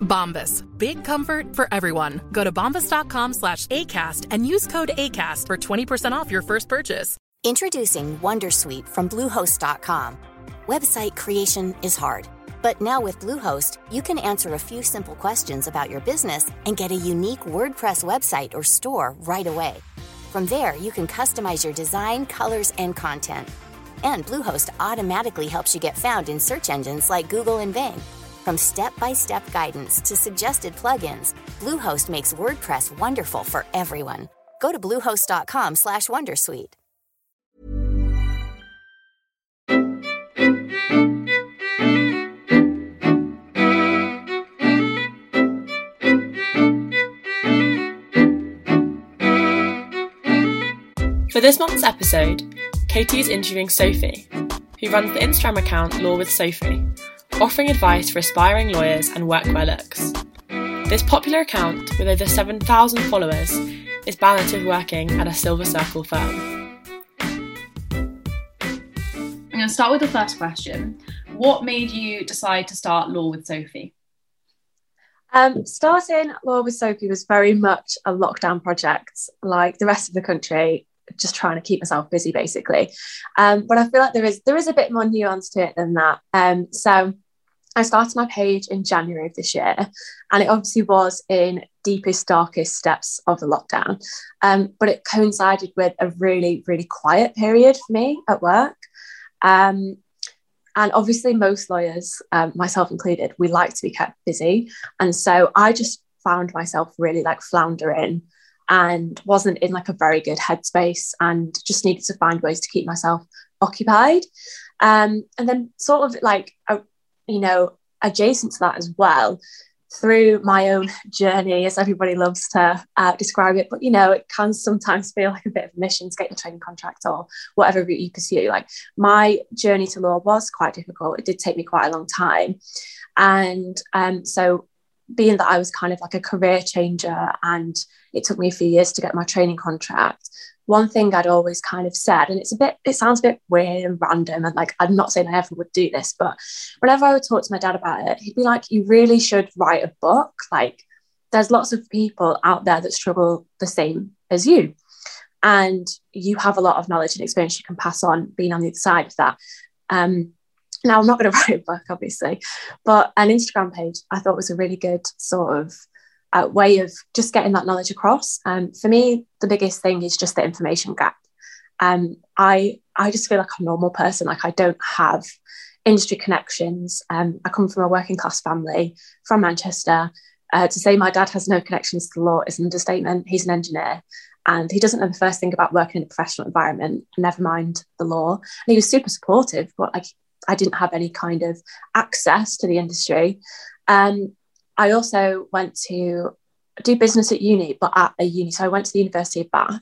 Bombas. Big comfort for everyone. Go to bombas.com slash ACAST and use code ACAST for 20% off your first purchase. Introducing Wondersuite from Bluehost.com. Website creation is hard, but now with Bluehost, you can answer a few simple questions about your business and get a unique WordPress website or store right away. From there, you can customize your design, colors, and content. And Bluehost automatically helps you get found in search engines like Google and Bing. From step-by-step guidance to suggested plugins, Bluehost makes WordPress wonderful for everyone. Go to bluehost.com/wondersuite. For this month's episode, Katie is interviewing Sophie, who runs the Instagram account Law with Sophie, offering advice for aspiring lawyers and workwear looks. This popular account, with over 7,000 followers, is balanced with working at a Silver Circle firm. I'm going to start with the first question. What made you decide to start Law with Sophie? Um, starting Law with Sophie was very much a lockdown project, like the rest of the country, just trying to keep myself busy, basically. Um, but I feel like there is there is a bit more nuance to it than that. Um, so I started my page in January of this year, and it obviously was in deepest, darkest steps of the lockdown. Um, but it coincided with a really, really quiet period for me at work. Um, and obviously, most lawyers, um, myself included, we like to be kept busy. And so I just found myself really like floundering and wasn't in like a very good headspace and just needed to find ways to keep myself occupied. Um, and then, sort of like you know, adjacent to that as well, through my own journey, as everybody loves to uh, describe it. But you know, it can sometimes feel like a bit of a mission to get your training contract or whatever route you pursue. Like my journey to law was quite difficult. It did take me quite a long time, and um, so being that I was kind of like a career changer, and it took me a few years to get my training contract one thing I'd always kind of said, and it's a bit, it sounds a bit weird and random, and like I'm not saying I ever would do this, but whenever I would talk to my dad about it, he'd be like, "You really should write a book. Like, there's lots of people out there that struggle the same as you, and you have a lot of knowledge and experience you can pass on, being on the other side of that." Um, now I'm not going to write a book, obviously, but an Instagram page I thought was a really good sort of uh, way of just getting that knowledge across. Um, for me, the biggest thing is just the information gap. Um, I I just feel like a normal person. Like I don't have industry connections. Um, I come from a working class family from Manchester. Uh, to say my dad has no connections to the law is an understatement. He's an engineer and he doesn't know the first thing about working in a professional environment, never mind the law. And he was super supportive, but like I didn't have any kind of access to the industry. Um, I also went to do business at uni, but at a uni. So I went to the University of Bath,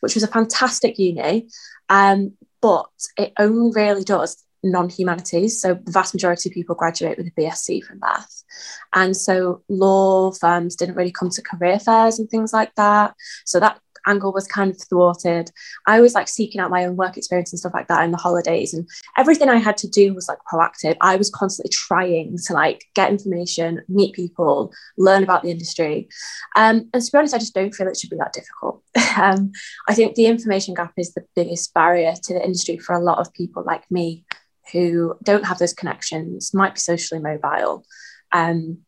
which was a fantastic uni, um, but it only really does non-humanities. So the vast majority of people graduate with a BSc from Bath. And so law firms didn't really come to career fairs and things like that. So that angle was kind of thwarted. I was like seeking out my own work experience and stuff like that in the holidays, and everything I had to do was like proactive. I was constantly trying to like get information, meet people, learn about the industry. Um, and to be honest, I just don't feel it should be that difficult. um, I think the information gap is the biggest barrier to the industry for a lot of people like me who don't have those connections, might be socially mobile. Um,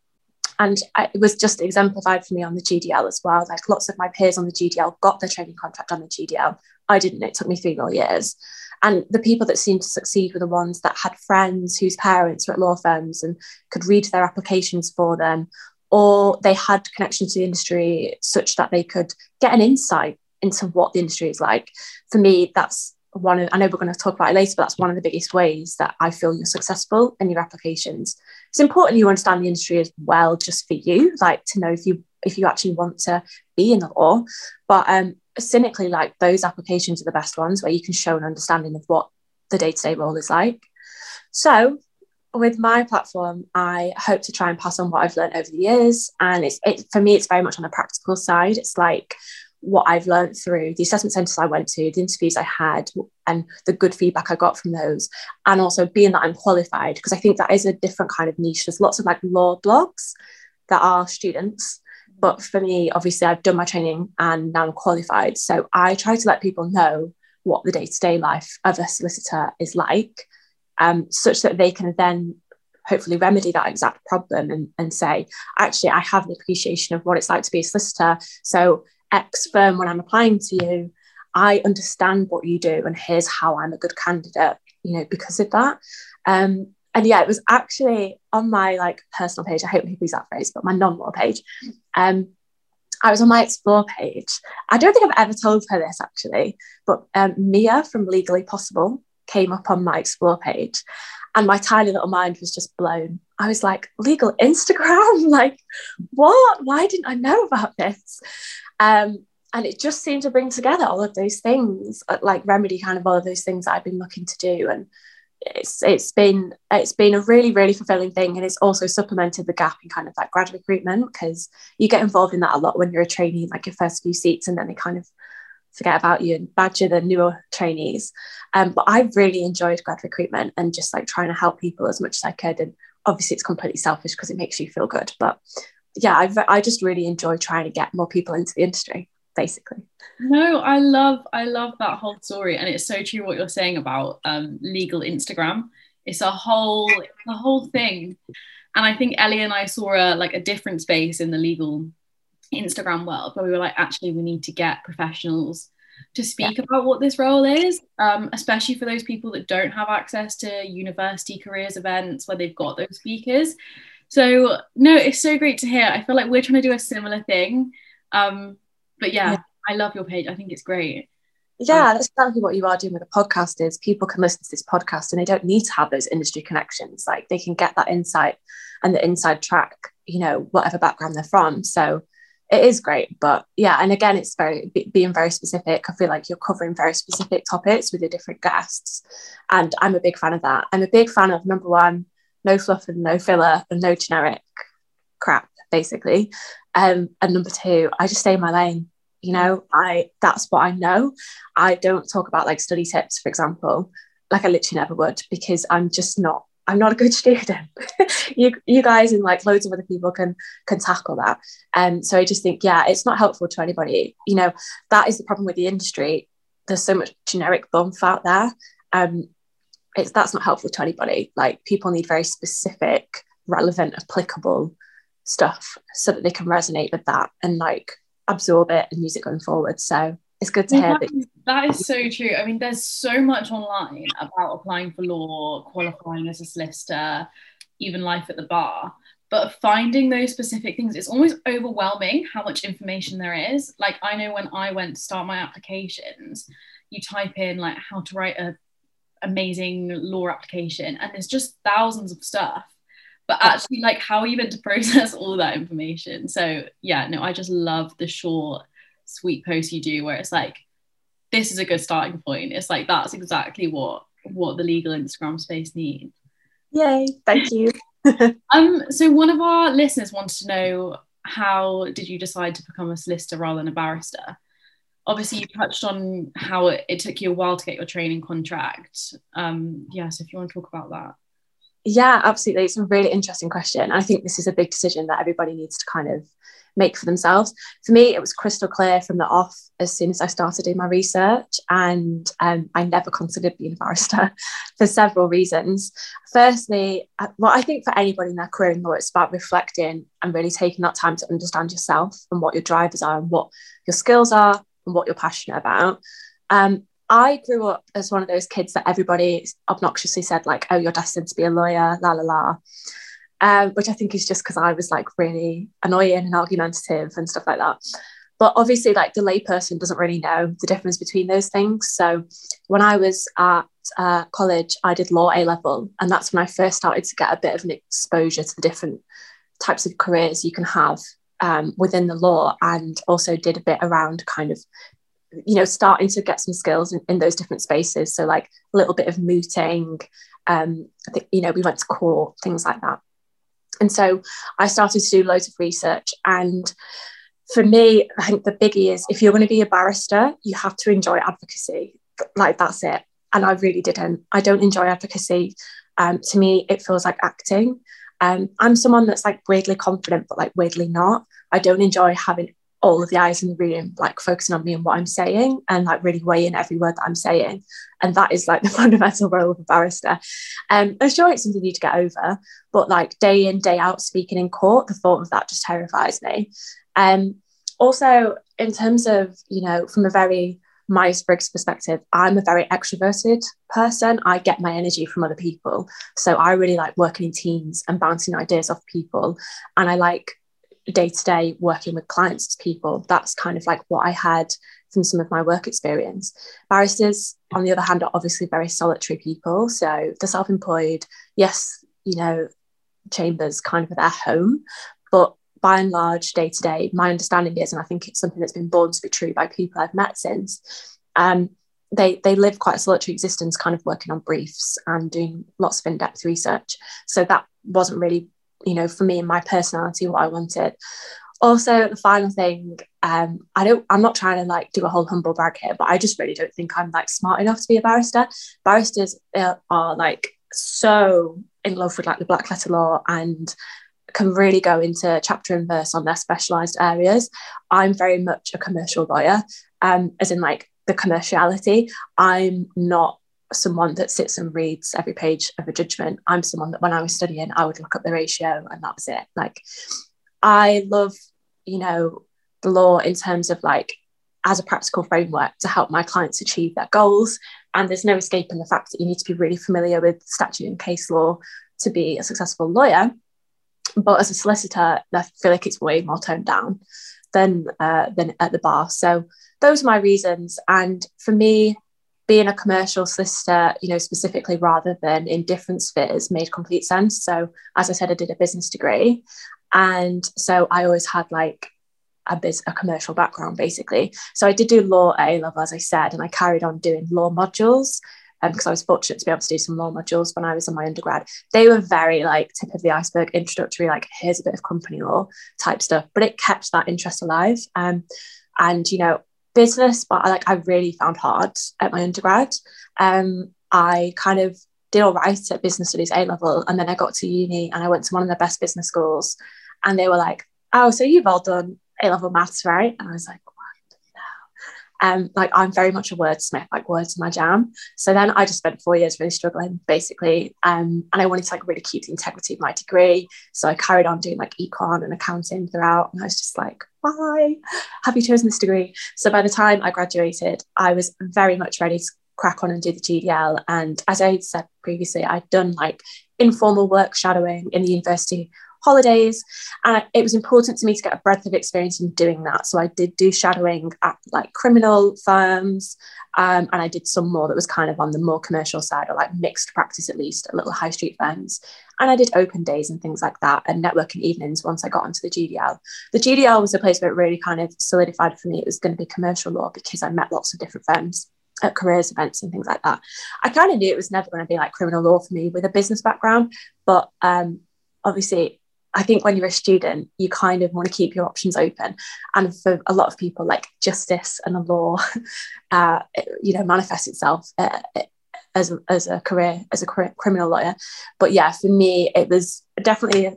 and I, it was just exemplified for me on the GDL as well. Like lots of my peers on the GDL got their training contract on the GDL. I didn't. It took me three more years. And the people that seemed to succeed were the ones that had friends whose parents were at law firms and could read their applications for them, or they had connections to the industry such that they could get an insight into what the industry is like. For me, that's one of, I know we're going to talk about it later, but that's one of the biggest ways that I feel you're successful in your applications. It's important you understand the industry as well, just for you, like to know if you if you actually want to be in the law. But um, cynically, like those applications are the best ones where you can show an understanding of what the day to day role is like. So with my platform, I hope to try and pass on what I've learned over the years. And it's it, for me, it's very much on the practical side. It's like what I've learned through the assessment centres I went to, the interviews I had, and the good feedback I got from those, and also being that I'm qualified, because I think that is a different kind of niche. There's lots of like law blogs that are students, but for me, obviously, I've done my training and now I'm qualified. So I try to let people know what the day to day life of a solicitor is like, um, such that they can then hopefully remedy that exact problem and, and say, actually, I have an appreciation of what it's like to be a solicitor. So X firm when I'm applying to you, I understand what you do and here's how I'm a good candidate, you know, because of that. Um, and yeah, it was actually on my like personal page. I hope people use that phrase, but my non-law page. Um, I was on my explore page. I don't think I've ever told her this actually, but um, Mia from Legally Possible came up on my explore page, and my tiny little mind was just blown. I was like, legal Instagram? like, what? Why didn't I know about this? Um, and it just seemed to bring together all of those things, uh, like remedy kind of all of those things that I've been looking to do. And it's it's been it's been a really really fulfilling thing and it's also supplemented the gap in kind of like grad recruitment because you get involved in that a lot when you're a trainee like your first few seats and then they kind of forget about you and badger the newer trainees. Um, but i really enjoyed grad recruitment and just like trying to help people as much as i could. And obviously it's completely selfish because it makes you feel good. But yeah, I, I just really enjoy trying to get more people into the industry, basically. No, I love I love that whole story, and it's so true what you're saying about um, legal Instagram. It's a whole the whole thing, and I think Ellie and I saw a like a different space in the legal Instagram world where we were like, actually, we need to get professionals to speak yeah. about what this role is, um, especially for those people that don't have access to university careers events where they've got those speakers. So no, it's so great to hear. I feel like we're trying to do a similar thing. Um, but yeah, yeah. I love your page. I think it's great. Yeah, um, that's exactly what you are doing with a podcast is people can listen to this podcast and they don't need to have those industry connections. Like they can get that insight and the inside track, you know, whatever background they're from. So it is great. But yeah, and again, it's very being very specific. I feel like you're covering very specific topics with your different guests. And I'm a big fan of that. I'm a big fan of number one, no fluff and no filler and no generic crap, basically. Um, and number two, I just stay in my lane. You know, I that's what I know. I don't talk about like study tips, for example, like I literally never would because I'm just not I'm not a good student. you you guys and like loads of other people can can tackle that. And um, so I just think, yeah, it's not helpful to anybody. You know, that is the problem with the industry. There's so much generic bump out there. Um, it's that's not helpful to anybody like people need very specific relevant applicable stuff so that they can resonate with that and like absorb it and use it going forward so it's good to hear that, is, that is so true. I mean there's so much online about applying for law qualifying as a solicitor even life at the bar. But finding those specific things it's almost overwhelming how much information there is. Like i know when i went to start my applications you type in like how to write a amazing law application and there's just thousands of stuff. But actually like how are you meant to process all that information? So yeah no i just love the short sweet post you do where it's like this is a good starting point it's like that's exactly what what the legal instagram space needs yay thank you um so one of our listeners wanted to know how did you decide to become a solicitor rather than a barrister obviously you touched on how it, it, took you a while to get your training contract. Um, yes, yeah, so if you want to talk about that. Yeah, absolutely. It's a really interesting question. I think this is a big decision that everybody needs to kind of make for themselves. For me, it was crystal clear from the off as soon as I started doing my research, and um, I never considered being a barrister for several reasons. Firstly, uh, well, I think for anybody in their career in law, it's about reflecting and really taking that time to understand yourself and what your drivers are and what your skills are and what you're passionate about. Um, I grew up as one of those kids that everybody obnoxiously said, like, oh, you're destined to be a lawyer, la la la um, which I think is just because I was like really annoying and argumentative and stuff like that. But obviously, like the layperson doesn't really know the difference between those things. So when I was at uh, college, I did law A level, and that's when I first started to get a bit of an exposure to the different types of careers you can have um, within the law, and also did a bit around kind of you know starting to get some skills in, in those different spaces so like a little bit of mooting um i think you know we went to court things like that and so I started to do loads of research. And for me, I think the biggie is if you're going to be a barrister, you have to enjoy advocacy. Like that's it. And I really didn't. I don't enjoy advocacy. Um, to me, it feels like acting. Um, I'm someone that's like weirdly confident, but like weirdly not. I don't enjoy having all of the eyes in the room like focusing on me and what I'm saying and like really weighing every word that I'm saying. And that is like the fundamental role of a barrister. Um, I'm sure it's something you need to get over, but like day in, day out speaking in court, the thought of that just terrifies me. Um, also, in terms of, you know, from a very Myers Briggs perspective, I'm a very extroverted person. I get my energy from other people. So I really like working in teams and bouncing ideas off people. And I like day to day working with clients people. That's kind of like what I had from some of my work experience. Barristers, on the other hand, are obviously very solitary people. So the self employed, yes, you know, chambers kind of their home, but by and large, day to day, my understanding is, and I think it's something that's been born to be true by people I've met since, um, they they live quite a solitary existence, kind of working on briefs and doing lots of in depth research. So that wasn't really you know, for me and my personality, what I wanted. Also, the final thing, um, I don't, I'm not trying to like do a whole humble brag here, but I just really don't think I'm like smart enough to be a barrister. Barristers uh, are like so in love with like the black letter law and can really go into chapter and verse on their specialized areas. I'm very much a commercial lawyer, um, as in like the commerciality. I'm not someone that sits and reads every page of a judgment. I'm someone that when I was studying, I would look up the ratio and that was it. Like, I love, you know, the law in terms of like as a practical framework to help my clients achieve their goals. And there's no escaping the fact that you need to be really familiar with statute and case law to be a successful lawyer. But as a solicitor, I feel like it's way more toned down than uh, than at the bar. So those are my reasons. And for me, being a commercial solicitor, you know, specifically rather than in different spheres made complete sense. So, as I said, I did a business degree. And so I always had like a biz, a commercial background basically. So I did do law A level, as I said, and I carried on doing law modules because um, I was fortunate to be able to do some law modules when I was in my undergrad. They were very like tip of the iceberg, introductory, like here's a bit of company law type stuff, but it kept that interest alive. Um, and you know, business, but like I really found hard at my undergrad. Um, I kind of did all right at business studies A level, and then I got to uni and I went to one of the best business schools, and they were like, "Oh, so you've all done A level maths, right?" And I was like, um, like I'm very much a wordsmith, like words are my jam. So then I just spent four years really struggling, basically. Um, and I wanted to like really keep the integrity of my degree. So I carried on doing like econ and accounting throughout. And I was just like, why have you chosen this degree? So by the time I graduated, I was very much ready to crack on and do the GDL. And as I said previously, I'd done like informal work shadowing in the university holidays. And it was important to me to get a breadth of experience in doing that. So I did do shadowing at like criminal firms. Um, and I did some more that was kind of on the more commercial side or like mixed practice, at least at little high street firms. And I did open days and things like that and networking evenings once I got onto the GDL. The GDL was a place where it really kind of solidified for me it was going to be commercial law because I met lots of different firms at careers events and things like that. I kind of knew it was never going to be like criminal law for me with a business background, but um, obviously I think when you're a student, you kind of want to keep your options open. And for a lot of people, like justice and the law, uh, you know, manifests itself uh, as, a, as a career, as a career, criminal lawyer. But yeah, for me, it was definitely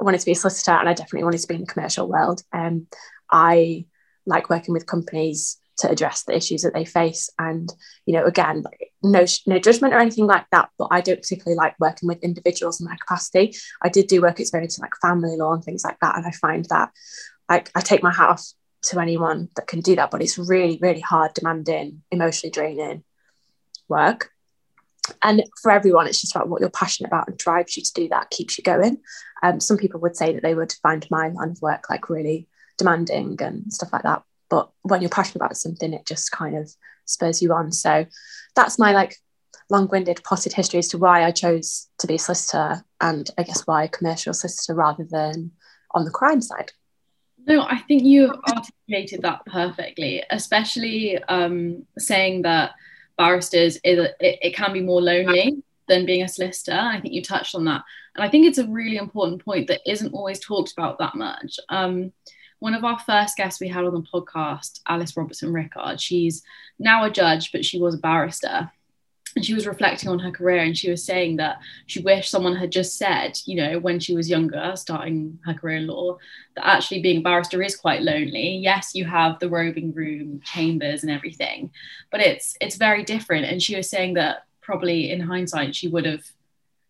wanted to be a solicitor and I definitely wanted to be in the commercial world. Um, I like working with companies to address the issues that they face. And, you know, again, no, no judgment or anything like that, but I don't particularly like working with individuals in that capacity. I did do work experience in like family law and things like that. And I find that like I take my hat off to anyone that can do that, but it's really, really hard, demanding, emotionally draining work. And for everyone, it's just about what you're passionate about and drives you to do that, keeps you going. Um, some people would say that they would find my line of work like really demanding and stuff like that but when you're passionate about something it just kind of spurs you on so that's my like long-winded potted history as to why I chose to be a solicitor and I guess why a commercial solicitor rather than on the crime side. No, I think you've articulated that perfectly, especially um, saying that barristers it, it, can be more lonely than being a solicitor. I think you touched on that, and I think it's a really important point that isn't always talked about that much. Um, one of our first guests we had on the podcast, Alice Robertson Rickard, she's now a judge, but she was a barrister. And she was reflecting on her career and she was saying that she wished someone had just said, you know, when she was younger, starting her career in law, that actually being a barrister is quite lonely. Yes, you have the robing room, chambers, and everything, but it's it's very different. And she was saying that probably in hindsight, she would have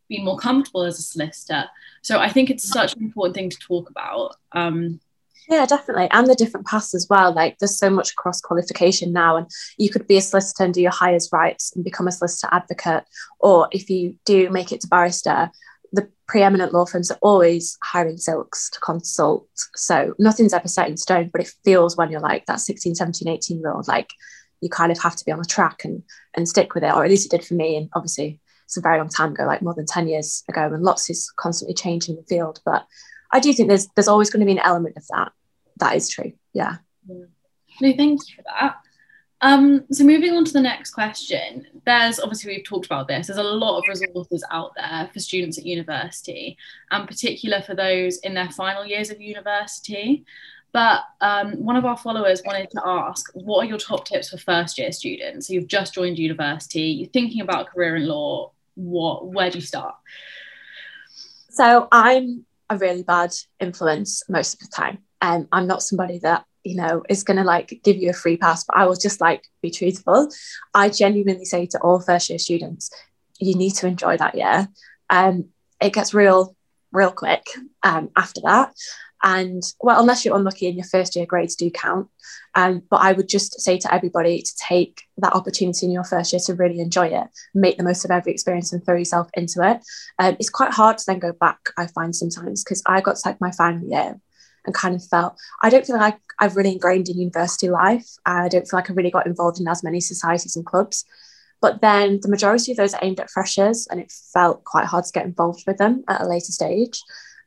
been more comfortable as a solicitor. So I think it's such an important thing to talk about. Um, yeah, definitely. And the different paths as well. Like there's so much cross qualification now, and you could be a solicitor and do your highest rights and become a solicitor advocate. Or if you do make it to barrister, the preeminent law firms are always hiring silks to consult. So nothing's ever set in stone, but it feels when you're like that 16, 17, 18 year old, like you kind of have to be on the track and and stick with it, or at least it did for me. And obviously it's a very long time ago, like more than 10 years ago, and lots is constantly changing the field. But I do think there's there's always going to be an element of that. That is true. Yeah. No, thank you for that. Um, so moving on to the next question, there's obviously we've talked about this. There's a lot of resources out there for students at university, and particular for those in their final years of university. But um, one of our followers wanted to ask, what are your top tips for first year students? So you've just joined university, you're thinking about a career in law. What? Where do you start? So I'm a really bad influence most of the time. And um, I'm not somebody that, you know, is going to like give you a free pass, but I will just like be truthful. I genuinely say to all first year students, you need to enjoy that year. Um, it gets real, real quick um, after that. And well, unless you're unlucky and your first year grades do count. Um, but I would just say to everybody to take that opportunity in your first year to really enjoy it, make the most of every experience and throw yourself into it. Um, it's quite hard to then go back, I find sometimes, because I got to like my final year and kind of felt I don't feel like I've really ingrained in university life. I don't feel like I really got involved in as many societies and clubs. But then the majority of those are aimed at freshers, and it felt quite hard to get involved with them at a later stage.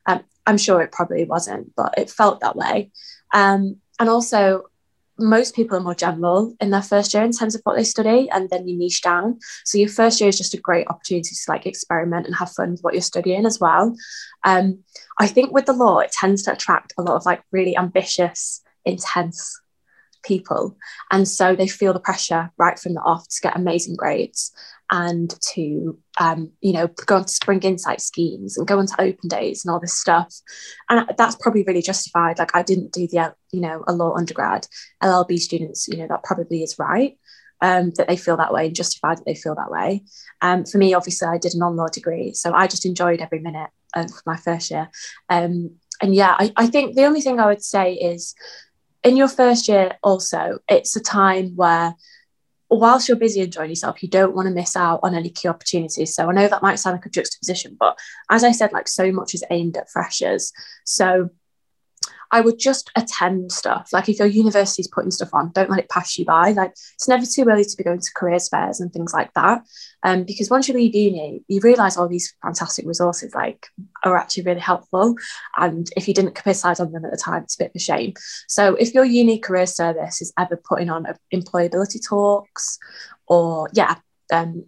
Um, I'm sure it probably wasn't, but it felt that way. Um, and also, most people are more general in their first year in terms of what they study, and then you niche down. So your first year is just a great opportunity to like experiment and have fun with what you're studying as well. Um, I think with the law, it tends to attract a lot of like really ambitious, intense people, and so they feel the pressure right from the off to get amazing grades and to um, you know go on to spring insight schemes and go on to open days and all this stuff. And that's probably really justified. Like i didn't do the you know a law undergrad. Llb students you know that probably is right um, that they feel that way and justified that they feel that way. Um, for me obviously i did a non-law degree so i just enjoyed every minute of my first year. Um, and yeah I, I think the only thing i would say is in your first year also it's a time where whilst you're busy enjoying yourself, you don't want to miss out on any key opportunities. So I know that might sound like a juxtaposition, but as I said, like so much is aimed at freshers. So I would just attend stuff. Like if your university's putting stuff on, don't let it pass you by. Like it's never too early to be going to careers fairs and things like that. Um, because once you leave uni, you realise all these fantastic resources like are actually really helpful. And if you didn't capitalize on them at the time, it's a bit of a shame. So if your uni career service is ever putting on employability talks or yeah, um,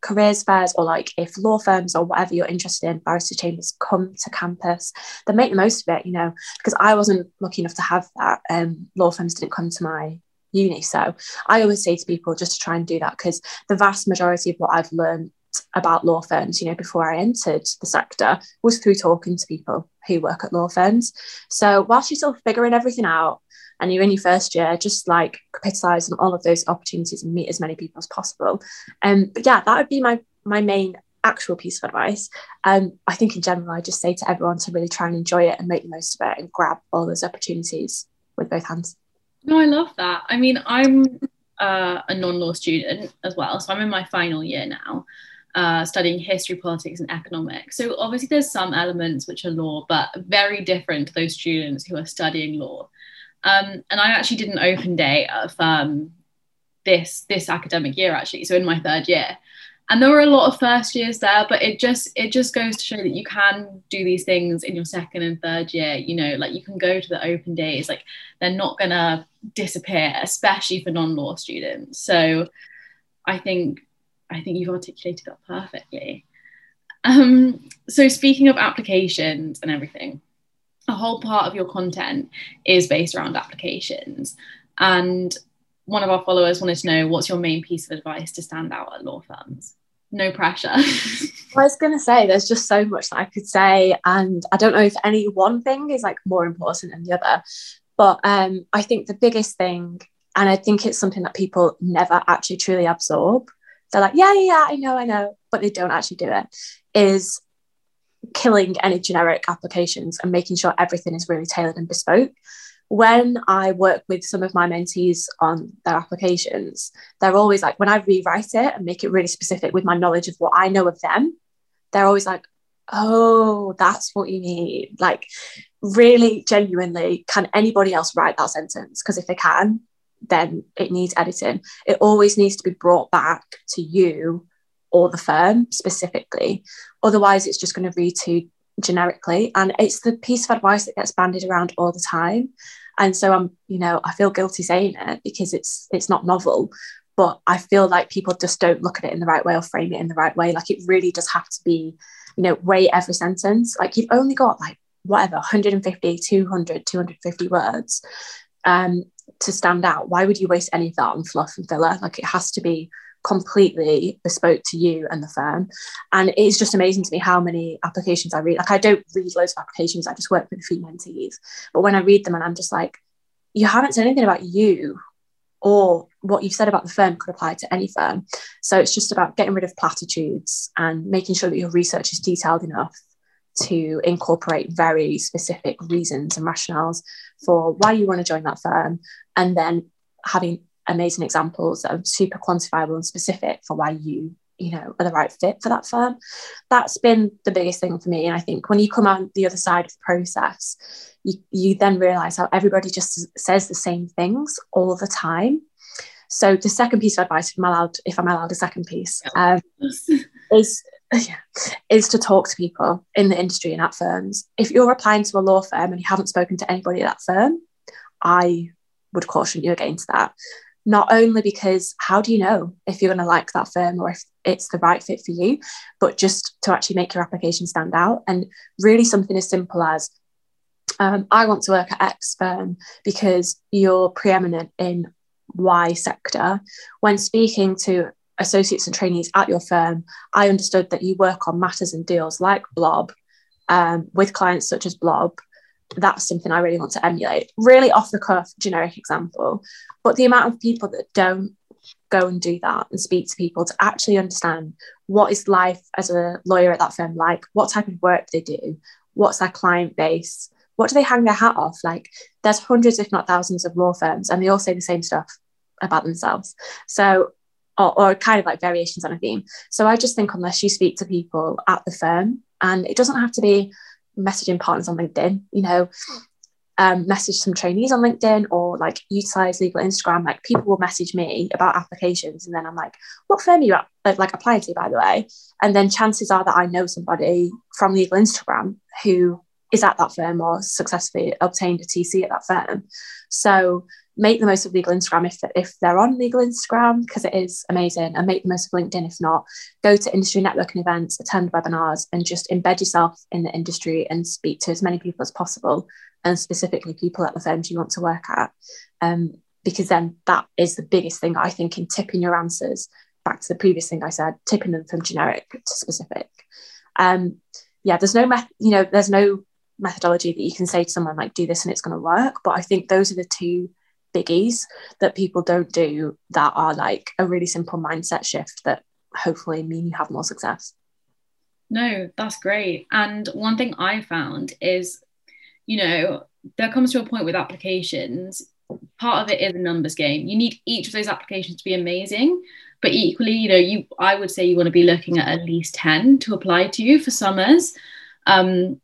careers fairs or like if law firms or whatever you're interested in, barrister chambers come to campus, then make the most of it, you know, because I wasn't lucky enough to have that. Um, law firms didn't come to my uni. So I always say to people just to try and do that because the vast majority of what I've learned about law firms, you know, before I entered the sector was through talking to people who work at law firms. So whilst you're still figuring everything out and you're in your first year, just like capitalize on all of those opportunities and meet as many people as possible. Um, but yeah, that would be my my main actual piece of advice. Um, I think in general, I just say to everyone to really try and enjoy it and make the most of it and grab all those opportunities with both hands. No, I love that. I mean, I'm uh, a non-law student as well, so I'm in my final year now uh, studying history, politics, and economics. So obviously, there's some elements which are law, but very different to those students who are studying law. Um, and I actually did an open day of um, this this academic year, actually. So in my third year, and there were a lot of first years there, but it just it just goes to show that you can do these things in your second and third year. You know, like you can go to the open days, like they're not gonna disappear, especially for non-law students. So I think I think you've articulated that perfectly. Um, so, speaking of applications and everything, a whole part of your content is based around applications. And one of our followers wanted to know what's your main piece of advice to stand out at law firms? No pressure. I was going to say, there's just so much that I could say. And I don't know if any one thing is like more important than the other. But um, I think the biggest thing, and I think it's something that people never actually truly absorb, they're like, yeah, yeah, yeah, I know, I know, but they don't actually do it, is killing any generic applications and making sure everything is really tailored and bespoke. When I work with some of my mentees on their applications, they're always like, when I rewrite it and make it really specific with my knowledge of what I know of them, they're always like, oh, that's what you need. Like, really genuinely, can anybody else write that sentence? Because if they can, then it needs editing. It always needs to be brought back to you or the firm specifically. Otherwise, it's just going to read too generically. And it's the piece of advice that gets bandied around all the time. And so I'm, you know, I feel guilty saying it because it's it's not novel, but I feel like people just don't look at it in the right way or frame it in the right way. Like it really does have to be, you know, weigh every sentence. Like you've only got like whatever 150 200 250 words um, to stand out. Why would you waste any of that on fluff and filler? Like it has to be completely bespoke to you and the firm. And it's just amazing to me how many applications I read. Like I don't read loads of applications, I just work with a few mentees. But when I read them and I'm just like, you haven't said anything about you or what you've said about the firm could apply to any firm. So it's just about getting rid of platitudes and making sure that your research is detailed enough to incorporate very specific reasons and rationales for why you want to join that firm, and then having amazing examples that are super quantifiable and specific for why you you know are the right fit for that firm that's been the biggest thing for me and i think when you come on the other side of the process you, you then realize how everybody just says the same things all the time so the second piece of advice if i'm allowed if i'm allowed a second piece um, is is to talk to people in the industry and at firms. If you're applying to a law firm and you haven't spoken to anybody at that firm, I would caution you against that. Not only because how do you know if you're going to like that firm or if it's the right fit for you, but just to actually make your application stand out. And really, something as simple as um, I want to work at X firm because you're preeminent in Y sector. When speaking to associates and trainees at your firm, I understood that you work on matters and deals like Blob um, with clients such as Blob. That's something I really want to emulate. Really off the cuff, generic example. But the amount of people that don't go and do that and speak to people to actually understand what is life as a lawyer at that firm like, what type of work they do, what's their client base, what do they hang their hat off? Like, there's hundreds, if not thousands, of law firms, and they all say the same stuff about themselves. So or, or kind of like variations on a theme. So I just think unless you speak to people at the firm, and it doesn't have to be messaging partners on LinkedIn, you know, um, message some trainees on LinkedIn or like utilize legal Instagram. Like people will message me about applications, and then I'm like, "What firm are you at, like applying to, by the way?" And then chances are that I know somebody from legal Instagram who is at that firm or successfully obtained a TC at that firm. So make the most of legal Instagram if, if they're on legal Instagram, because it is amazing, and make the most of LinkedIn if not. Go to industry networking events, attend webinars, and just embed yourself in the industry and speak to as many people as possible, and specifically people at the firms you want to work at. Um, because then that is the biggest thing I think in tipping your answers back to the previous thing I said, tipping them from generic to specific. Um, yeah, there's no method, you know, there's no methodology that you can say to someone like do this and it's going to work but i think those are the two biggies that people don't do that are like a really simple mindset shift that hopefully mean you have more success. No that's great. And one thing i found is you know there comes to a point with applications. Part of it is a numbers game. You need each of those applications to be amazing but equally you know you i would say you want to be looking at at least 10 to apply to you for summers. Um,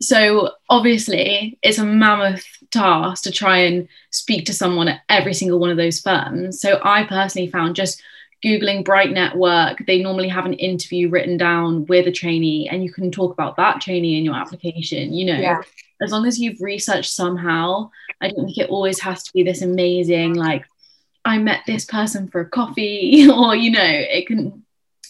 so obviously it's a mammoth task to try and speak to someone at every single one of those firms so i personally found just googling bright network they normally have an interview written down with a trainee and you can talk about that trainee in your application you know yeah. as long as you've researched somehow i don't think it always has to be this amazing like i met this person for a coffee or you know it can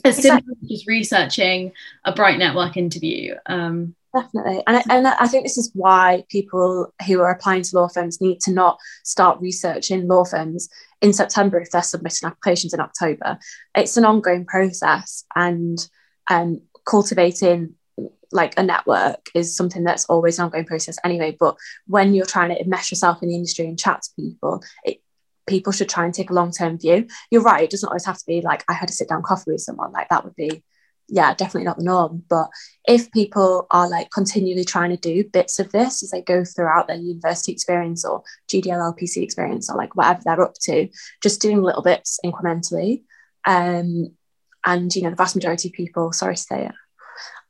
as simple as just researching a bright network interview um, Definitely. And, and I think this is why people who are applying to law firms need to not start researching law firms in September if they're submitting applications in October. It's an ongoing process and um, cultivating like a network is something that's always an ongoing process anyway. But when you're trying to mesh yourself in the industry and chat to people, it, people should try and take a long-term view. You're right, it doesn't always have to be like I had to sit down coffee with someone, like that would be yeah, definitely not the norm. But if people are like continually trying to do bits of this as they go throughout their university experience or GDL LPC experience or like whatever they're up to, just doing little bits incrementally. Um, and you know, the vast majority of people, sorry to say it,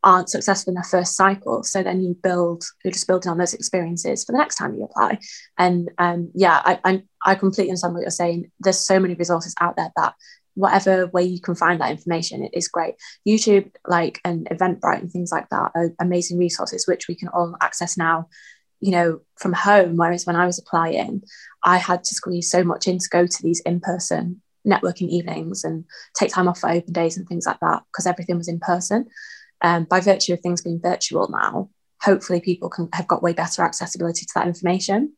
aren't successful in their first cycle. So then you build, you're just building on those experiences for the next time you apply. And um, yeah, I, I, I completely understand what you're saying. There's so many resources out there that whatever way you can find that information it is great. Youtube like and eventbrite and things like that are amazing resources which we can all access now you know from home. Whereas when i was applying i had to squeeze so much in to go to these in-person networking evenings and take time off for open days and things like that because everything was in person. Um, by virtue of things being virtual now hopefully people can have got way better accessibility to that information.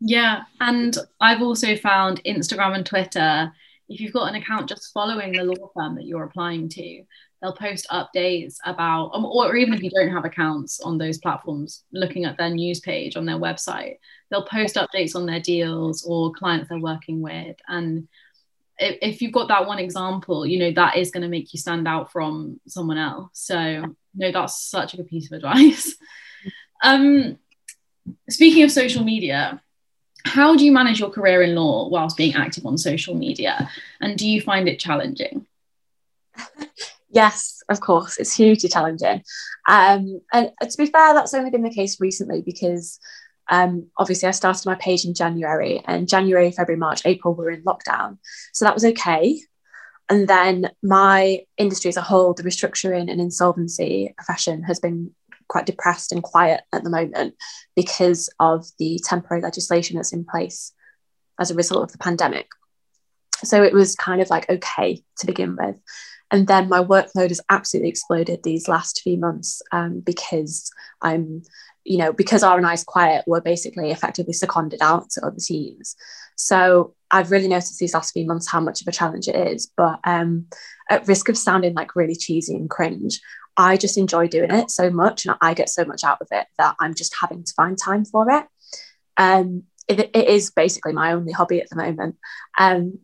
Yeah and i've also found instagram and twitter if you've got an account just following the law firm that you're applying to, they'll post updates about, um, or even if you don't have accounts on those platforms, looking at their news page on their website, they'll post updates on their deals or clients they're working with. And if, you've got that one example, you know, that is going to make you stand out from someone else. So, no, that's such a good piece of advice. um, speaking of social media, how do you manage your career in law whilst being active on social media? And do you find it challenging? yes, of course, it's hugely challenging. Um, and to be fair, that's only been the case recently because um, obviously I started my page in January, and January, February, March, April were in lockdown. So that was okay. And then my industry as a whole, the restructuring and insolvency profession has been quite depressed and quiet at the moment because of the temporary legislation that's in place as a result of the pandemic. So it was kind of like okay to begin with. And then my workload has absolutely exploded these last few months um, because I'm, you know, because R&I is quiet, we're basically effectively seconded out to other teams. So I've really noticed these last few months how much of a challenge it is. But um, at risk of sounding like really cheesy and cringe, I just enjoy doing it so much and I get so much out of it that I'm just having to find time for it. Um, it, it is basically my only hobby at the moment. Um,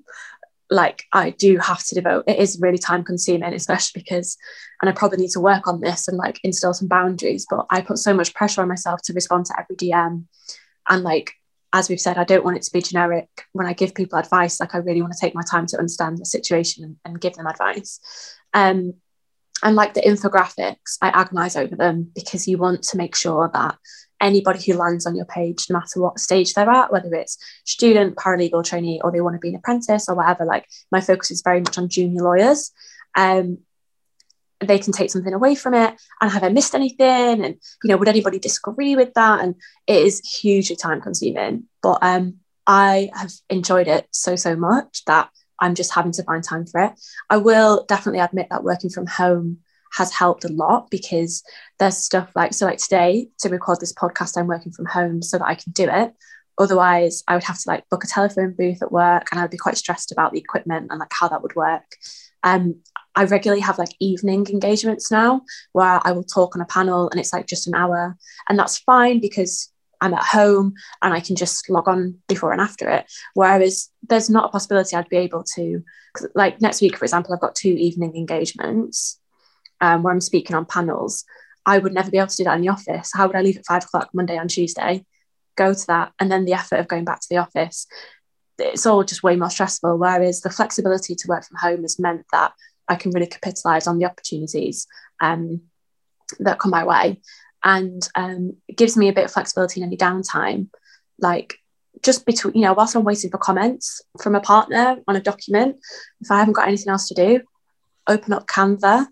like I do have to devote, it is really time consuming, especially because, and I probably need to work on this and like instill some boundaries, but I put so much pressure on myself to respond to every DM. And like, as we've said, I don't want it to be generic. When I give people advice, like I really want to take my time to understand the situation and, and give them advice. Um, and like the infographics, I agonize over them because you want to make sure that anybody who lands on your page, no matter what stage they're at, whether it's student, paralegal, trainee, or they want to be an apprentice or whatever, like my focus is very much on junior lawyers. Um, they can take something away from it and have I missed anything? And you know, would anybody disagree with that? And it is hugely time consuming. But um I have enjoyed it so, so much that I'm just having to find time for it. I will definitely admit that working from home has helped a lot because there's stuff like, so like today to record this podcast, I'm working from home so that I can do it. Otherwise, I would have to like book a telephone booth at work and I'd be quite stressed about the equipment and like how that would work. Um, I regularly have like evening engagements now where I will talk on a panel and it's like just an hour. And that's fine because I'm at home and I can just log on before and after it. Whereas there's not a possibility I'd be able to, like next week, for example, I've got two evening engagements um, where I'm speaking on panels. I would never be able to do that in the office. How would I leave at five o'clock Monday and Tuesday, go to that, and then the effort of going back to the office? It's all just way more stressful. Whereas the flexibility to work from home has meant that I can really capitalize on the opportunities um, that come my way and um, it gives me a bit of flexibility in any downtime. Like just between, you know, whilst I'm waiting for comments from a partner on a document, if I haven't got anything else to do, open up Canva,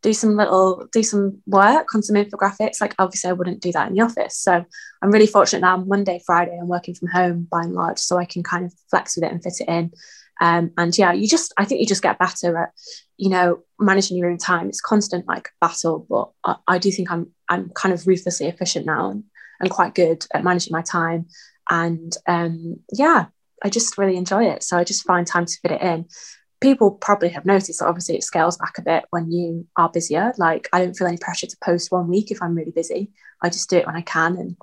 do some little, do some work on some infographics. Like obviously I wouldn't do that in the office. So I'm really fortunate now Monday, Friday, I'm working from home by and large, so I can kind of flex with it and fit it in. Um, and yeah, you just, I think you just get better at, you know, managing your own time. It's constant like battle, but I, I do think I'm, I'm kind of ruthlessly efficient now and, and quite good at managing my time. And um, yeah, I just really enjoy it. So I just find time to fit it in. People probably have noticed that obviously it scales back a bit when you are busier. Like I don't feel any pressure to post one week if I'm really busy. I just do it when I can. And,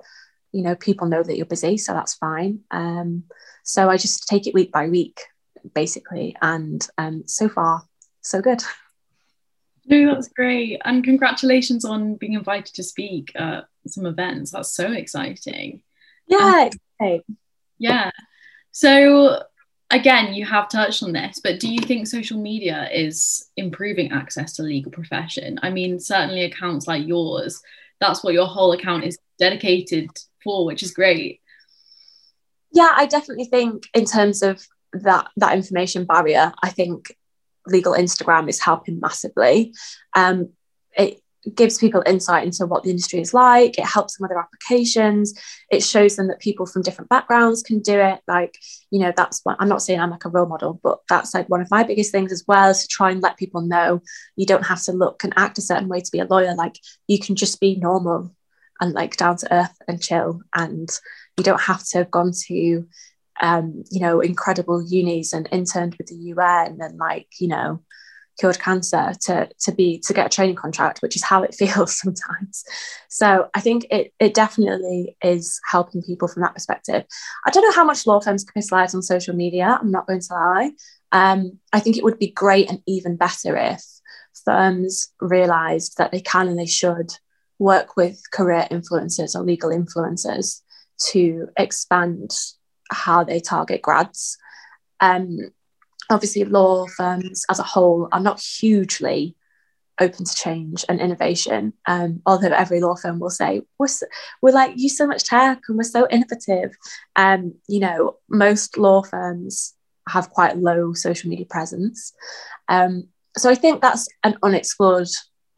you know, people know that you're busy, so that's fine. Um, so I just take it week by week basically. And um, so far, so good. No, that's great. And congratulations on being invited to speak at some events. That's so exciting. Yeah, um, Yeah. So again, you have touched on this, but do you think social media is improving access to the legal profession? I mean, certainly accounts like yours, that's what your whole account is dedicated for, which is great. Yeah, I definitely think in terms of that that information barrier, I think legal Instagram is helping massively. Um, it gives people insight into what the industry is like. It helps them with their applications. It shows them that people from different backgrounds can do it. Like, you know, that's what I'm not saying I'm like a role model, but that's like one of my biggest things as well is to try and let people know you don't have to look and act a certain way to be a lawyer. Like, you can just be normal and like down to earth and chill. And you don't have to have gone to um, you know, incredible unis and interned with the UN and like, you know, cured cancer to to be to get a training contract, which is how it feels sometimes. So I think it it definitely is helping people from that perspective. I don't know how much law firms capitalize on social media. I'm not going to lie. Um, I think it would be great and even better if firms realized that they can and they should work with career influencers or legal influencers to expand how they target grads. Um, obviously, law firms as a whole are not hugely open to change and innovation. Um, although every law firm will say we're so, we're like use so much tech and we're so innovative. Um, you know, most law firms have quite low social media presence. Um, so I think that's an unexplored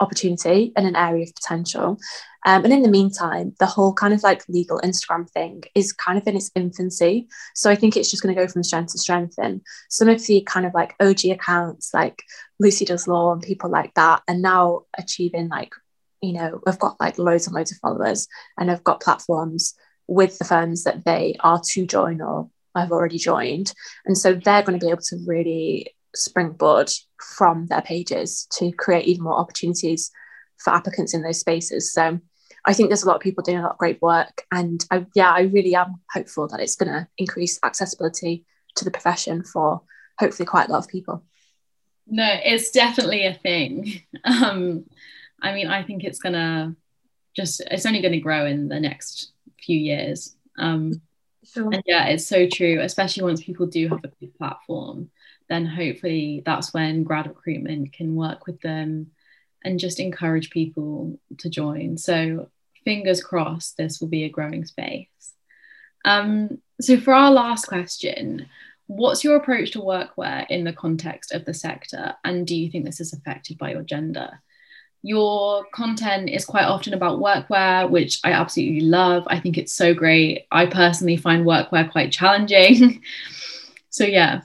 opportunity and an area of potential. Um, and in the meantime, the whole kind of like legal Instagram thing is kind of in its infancy. So I think it's just going to go from strength to strength. And some of the kind of like OG accounts, like Lucy Does Law and people like that, are now achieving like, you know, we've got like loads and loads of followers and have got platforms with the firms that they are to join or have already joined. And so they're going to be able to really springboard from their pages to create even more opportunities for applicants in those spaces. So I think there's a lot of people doing a lot of great work. And I, yeah, I really am hopeful that it's going to increase accessibility to the profession for hopefully quite a lot of people. No, it's definitely a thing. Um, I mean, I think it's going to just, it's only going to grow in the next few years. Um, sure. And yeah, it's so true, especially once people do have a big platform then hopefully that's when grad recruitment can work with them and just encourage people to join. So fingers crossed this will be a growing space. Um, so for our last question, what's your approach to workwear in the context of the sector and do you think this is affected by your gender? your content is quite often about workwear, which I absolutely love. I think it's so great. I personally find workwear quite challenging. so, yeah.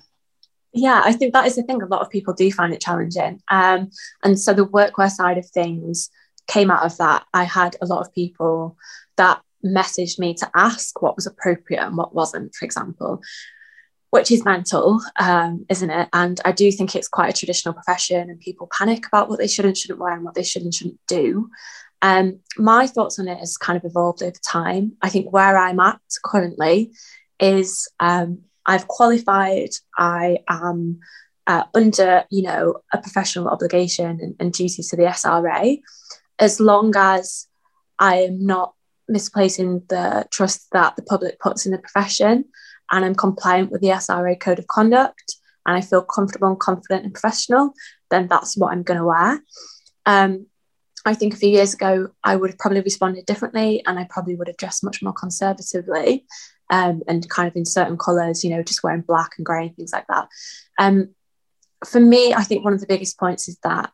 Yeah, I think that is the thing. A lot of people do find it challenging. Um, and so the workwear side of things came out of that. I had a lot of people that messaged me to ask what was appropriate and what wasn't, for example which is mental, um, isn't it? And I do think it's quite a traditional profession, and people panic about what they should and shouldn't wear and what they should and shouldn't do. Um, my thoughts on it has kind of evolved over time. I think where I'm at currently is um, I've qualified. I am uh, under, you know, a professional obligation and, and duties to the SRA, as long as I am not misplacing the trust that the public puts in the profession and I'm compliant with the SRA code of conduct and I feel comfortable and confident and professional, then that's what I'm going to wear. Um, I think a few years ago, I would have probably responded differently and I probably would have dressed much more conservatively um, and kind of in certain colours, you know, just wearing black and grey and things like that. Um, for me, I think one of the biggest points is that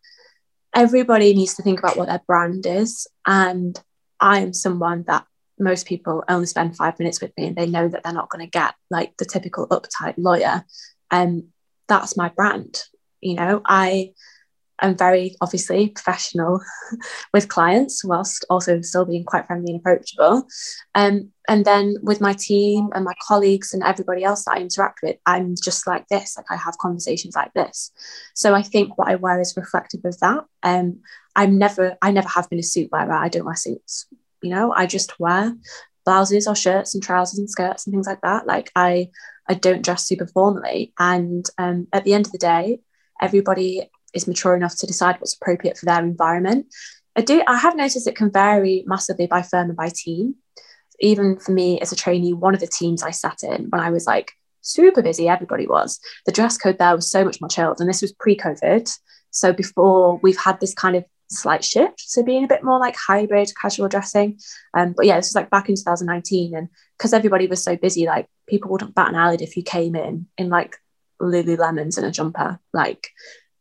everybody needs to think about what their brand is. And I am someone that most people only spend five minutes with me and they know that they're not going to get like the typical uptight lawyer and um, that's my brand you know i am very obviously professional with clients whilst also still being quite friendly and approachable. Um, and then with my team and my colleagues and everybody else that i interact with i'm just like this like i have conversations like this. So i think what i wear is reflective of that. Um, i'm never i never have been a suit wearer. I don't wear suits you know? I just wear blouses or shirts and trousers and skirts and things like that. Like i i don't dress super formally. And um, at the end of the day everybody is mature enough to decide what's appropriate for their environment i do i have noticed it can vary massively by firm and by team even for me as a trainee one of the teams i sat in when i was like super busy everybody was the dress code there was so much more chilled and this was pre-covid so before we've had this kind of slight shift to being a bit more like hybrid casual dressing. Um, but yeah, this was like back in 2019, and because everybody was so busy, like people wouldn't bat an eyelid if you came in in like Lululemons and a jumper. Like,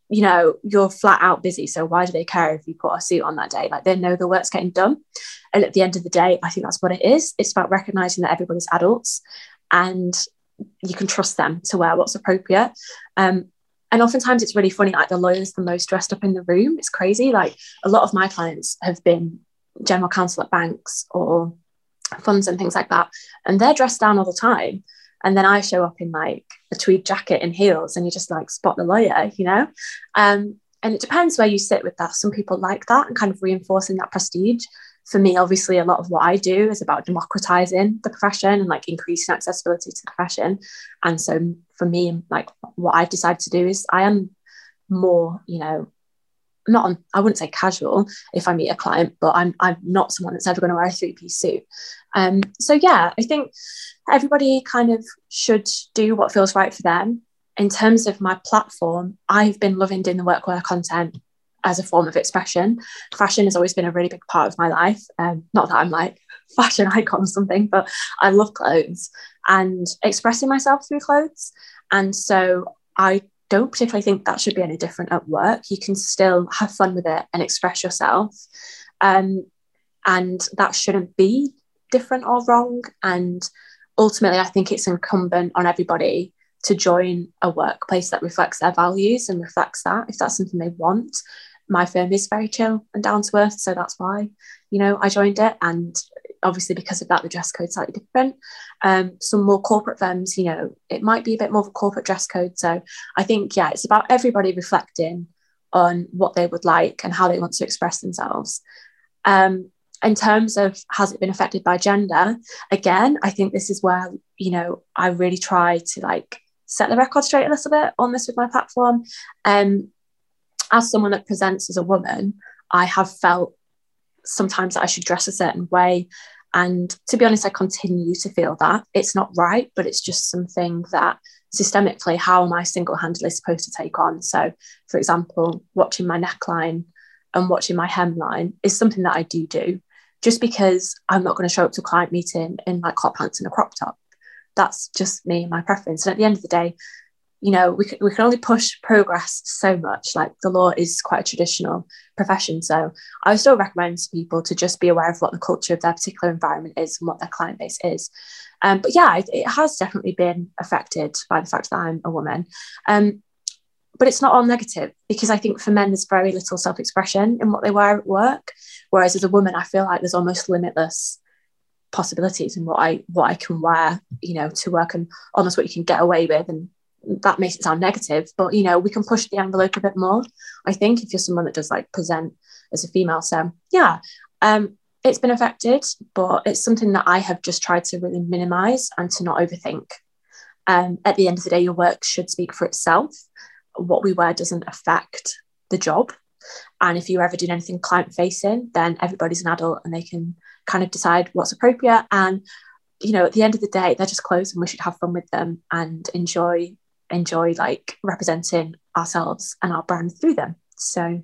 you know, you're flat out busy, so why do they care if you put a suit on that day? Like they know the work's getting done. And at the end of the day, I think that's what it is. It's about recognizing that everybody's adults and you can trust them to wear what's appropriate. Um, and oftentimes it's really funny like the lawyer's the most dressed up in the room it's crazy like a lot of my clients have been general counsel at banks or funds and things like that and they're dressed down all the time and then I show up in like a tweed jacket and heels and you just like spot the lawyer you know? Um, and it depends where you sit with that. Some people like that and kind of reinforcing that prestige. For me, obviously, a lot of what I do is about democratizing the profession and like increasing accessibility to the profession. And so for me, like what I've decided to do is I am more, you know, not on, I wouldn't say casual if I meet a client, but I'm I'm not someone that's ever going to wear a three piece suit. Um, so yeah, I think everybody kind of should do what feels right for them. In terms of my platform, I've been loving doing the workwear content as a form of expression. Fashion has always been a really big part of my life. Um, not that I'm like fashion icon or something, but I love clothes and expressing myself through clothes. And so I don't particularly think that should be any different at work. You can still have fun with it and express yourself. Um, and that shouldn't be different or wrong. And ultimately, I think it's incumbent on everybody to join a workplace that reflects their values and reflects that if that's something they want my firm is very chill and down to earth. So that's why, you know, I joined it. And obviously, because of that, the dress code slightly different. Um, some more corporate firms, you know, it might be a bit more of a corporate dress code. So I think, yeah, it's about everybody reflecting on what they would like and how they want to express themselves. Um, in terms of has it been affected by gender, again, I think this is where, you know, I really try to like set the record straight a little bit on this with my platform. Um, as someone that presents as a woman, I have felt sometimes I should dress a certain way. And to be honest, I continue to feel that. It's not right, but it's just something that systemically, how am I single handedly supposed to take on? So, for example, watching my neckline and watching my hemline is something that I do do just because I'm not going to show up to a client meeting in like hot pants and a crop top. That's just me, my preference. And at the end of the day, you know, we can, we can only push progress so much. Like the law is quite a traditional profession. So I would still recommend to people to just be aware of what the culture of their particular environment is and what their client base is. Um, but yeah, it, it, has definitely been affected by the fact that I'm a woman. Um, but it's not all negative because I think for men, there's very little self expression in what they wear at work. Whereas as a woman, I feel like there's almost limitless possibilities in what I what I can wear, you know, to work and almost what you can get away with and that makes it sound negative, but you know, we can push the envelope a bit more. I think if you're someone that does like present as a female, so yeah, um, it's been affected, but it's something that I have just tried to really minimize and to not overthink. Um, at the end of the day, your work should speak for itself. What we wear doesn't affect the job. And if you're ever doing anything client facing, then everybody's an adult and they can kind of decide what's appropriate. And, you know, at the end of the day, they're just clothes and we should have fun with them and enjoy enjoy like representing ourselves and our brand through them. So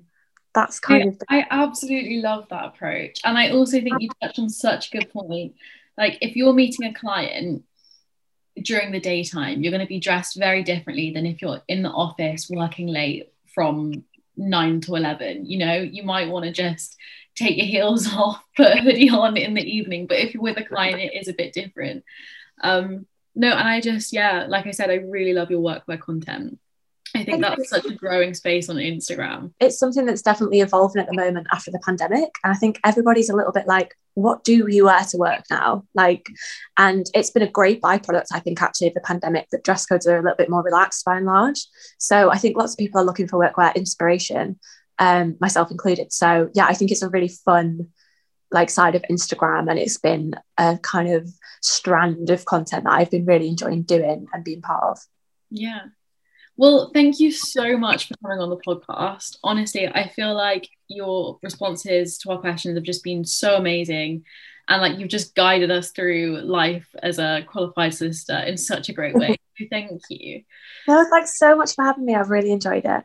that's kind of the- I absolutely love that approach. And I also think you touched on such a good point. Like if you're meeting a client during the daytime, you're going to be dressed very differently than if you're in the office working late from nine to 11. You know, you might want to just take your heels off, put a hoodie on in the evening. But if you're with a client, it is a bit different. Um, no and i just yeah like i said i really love your workwear content I think that's such a growing space on Instagram. It's something that's definitely evolving at the moment after the pandemic. And I think everybody's a little bit like, what do you wear to work now? Like, and it's been a great byproduct, I think, actually, of the pandemic that dress codes are a little bit more relaxed by and large. So I think lots of people are looking for workwear inspiration, um, myself included. So yeah, I think it's a really fun like side of Instagram and it's been a kind of strand of content that I've been really enjoying doing and being part of. Yeah. Well, thank you so much for coming on the podcast. Honestly, I feel like your responses to our questions have just been so amazing. And like you've just guided us through life as a qualified solicitor in such a great way. thank you. No, thanks so much for having me. I've really enjoyed it.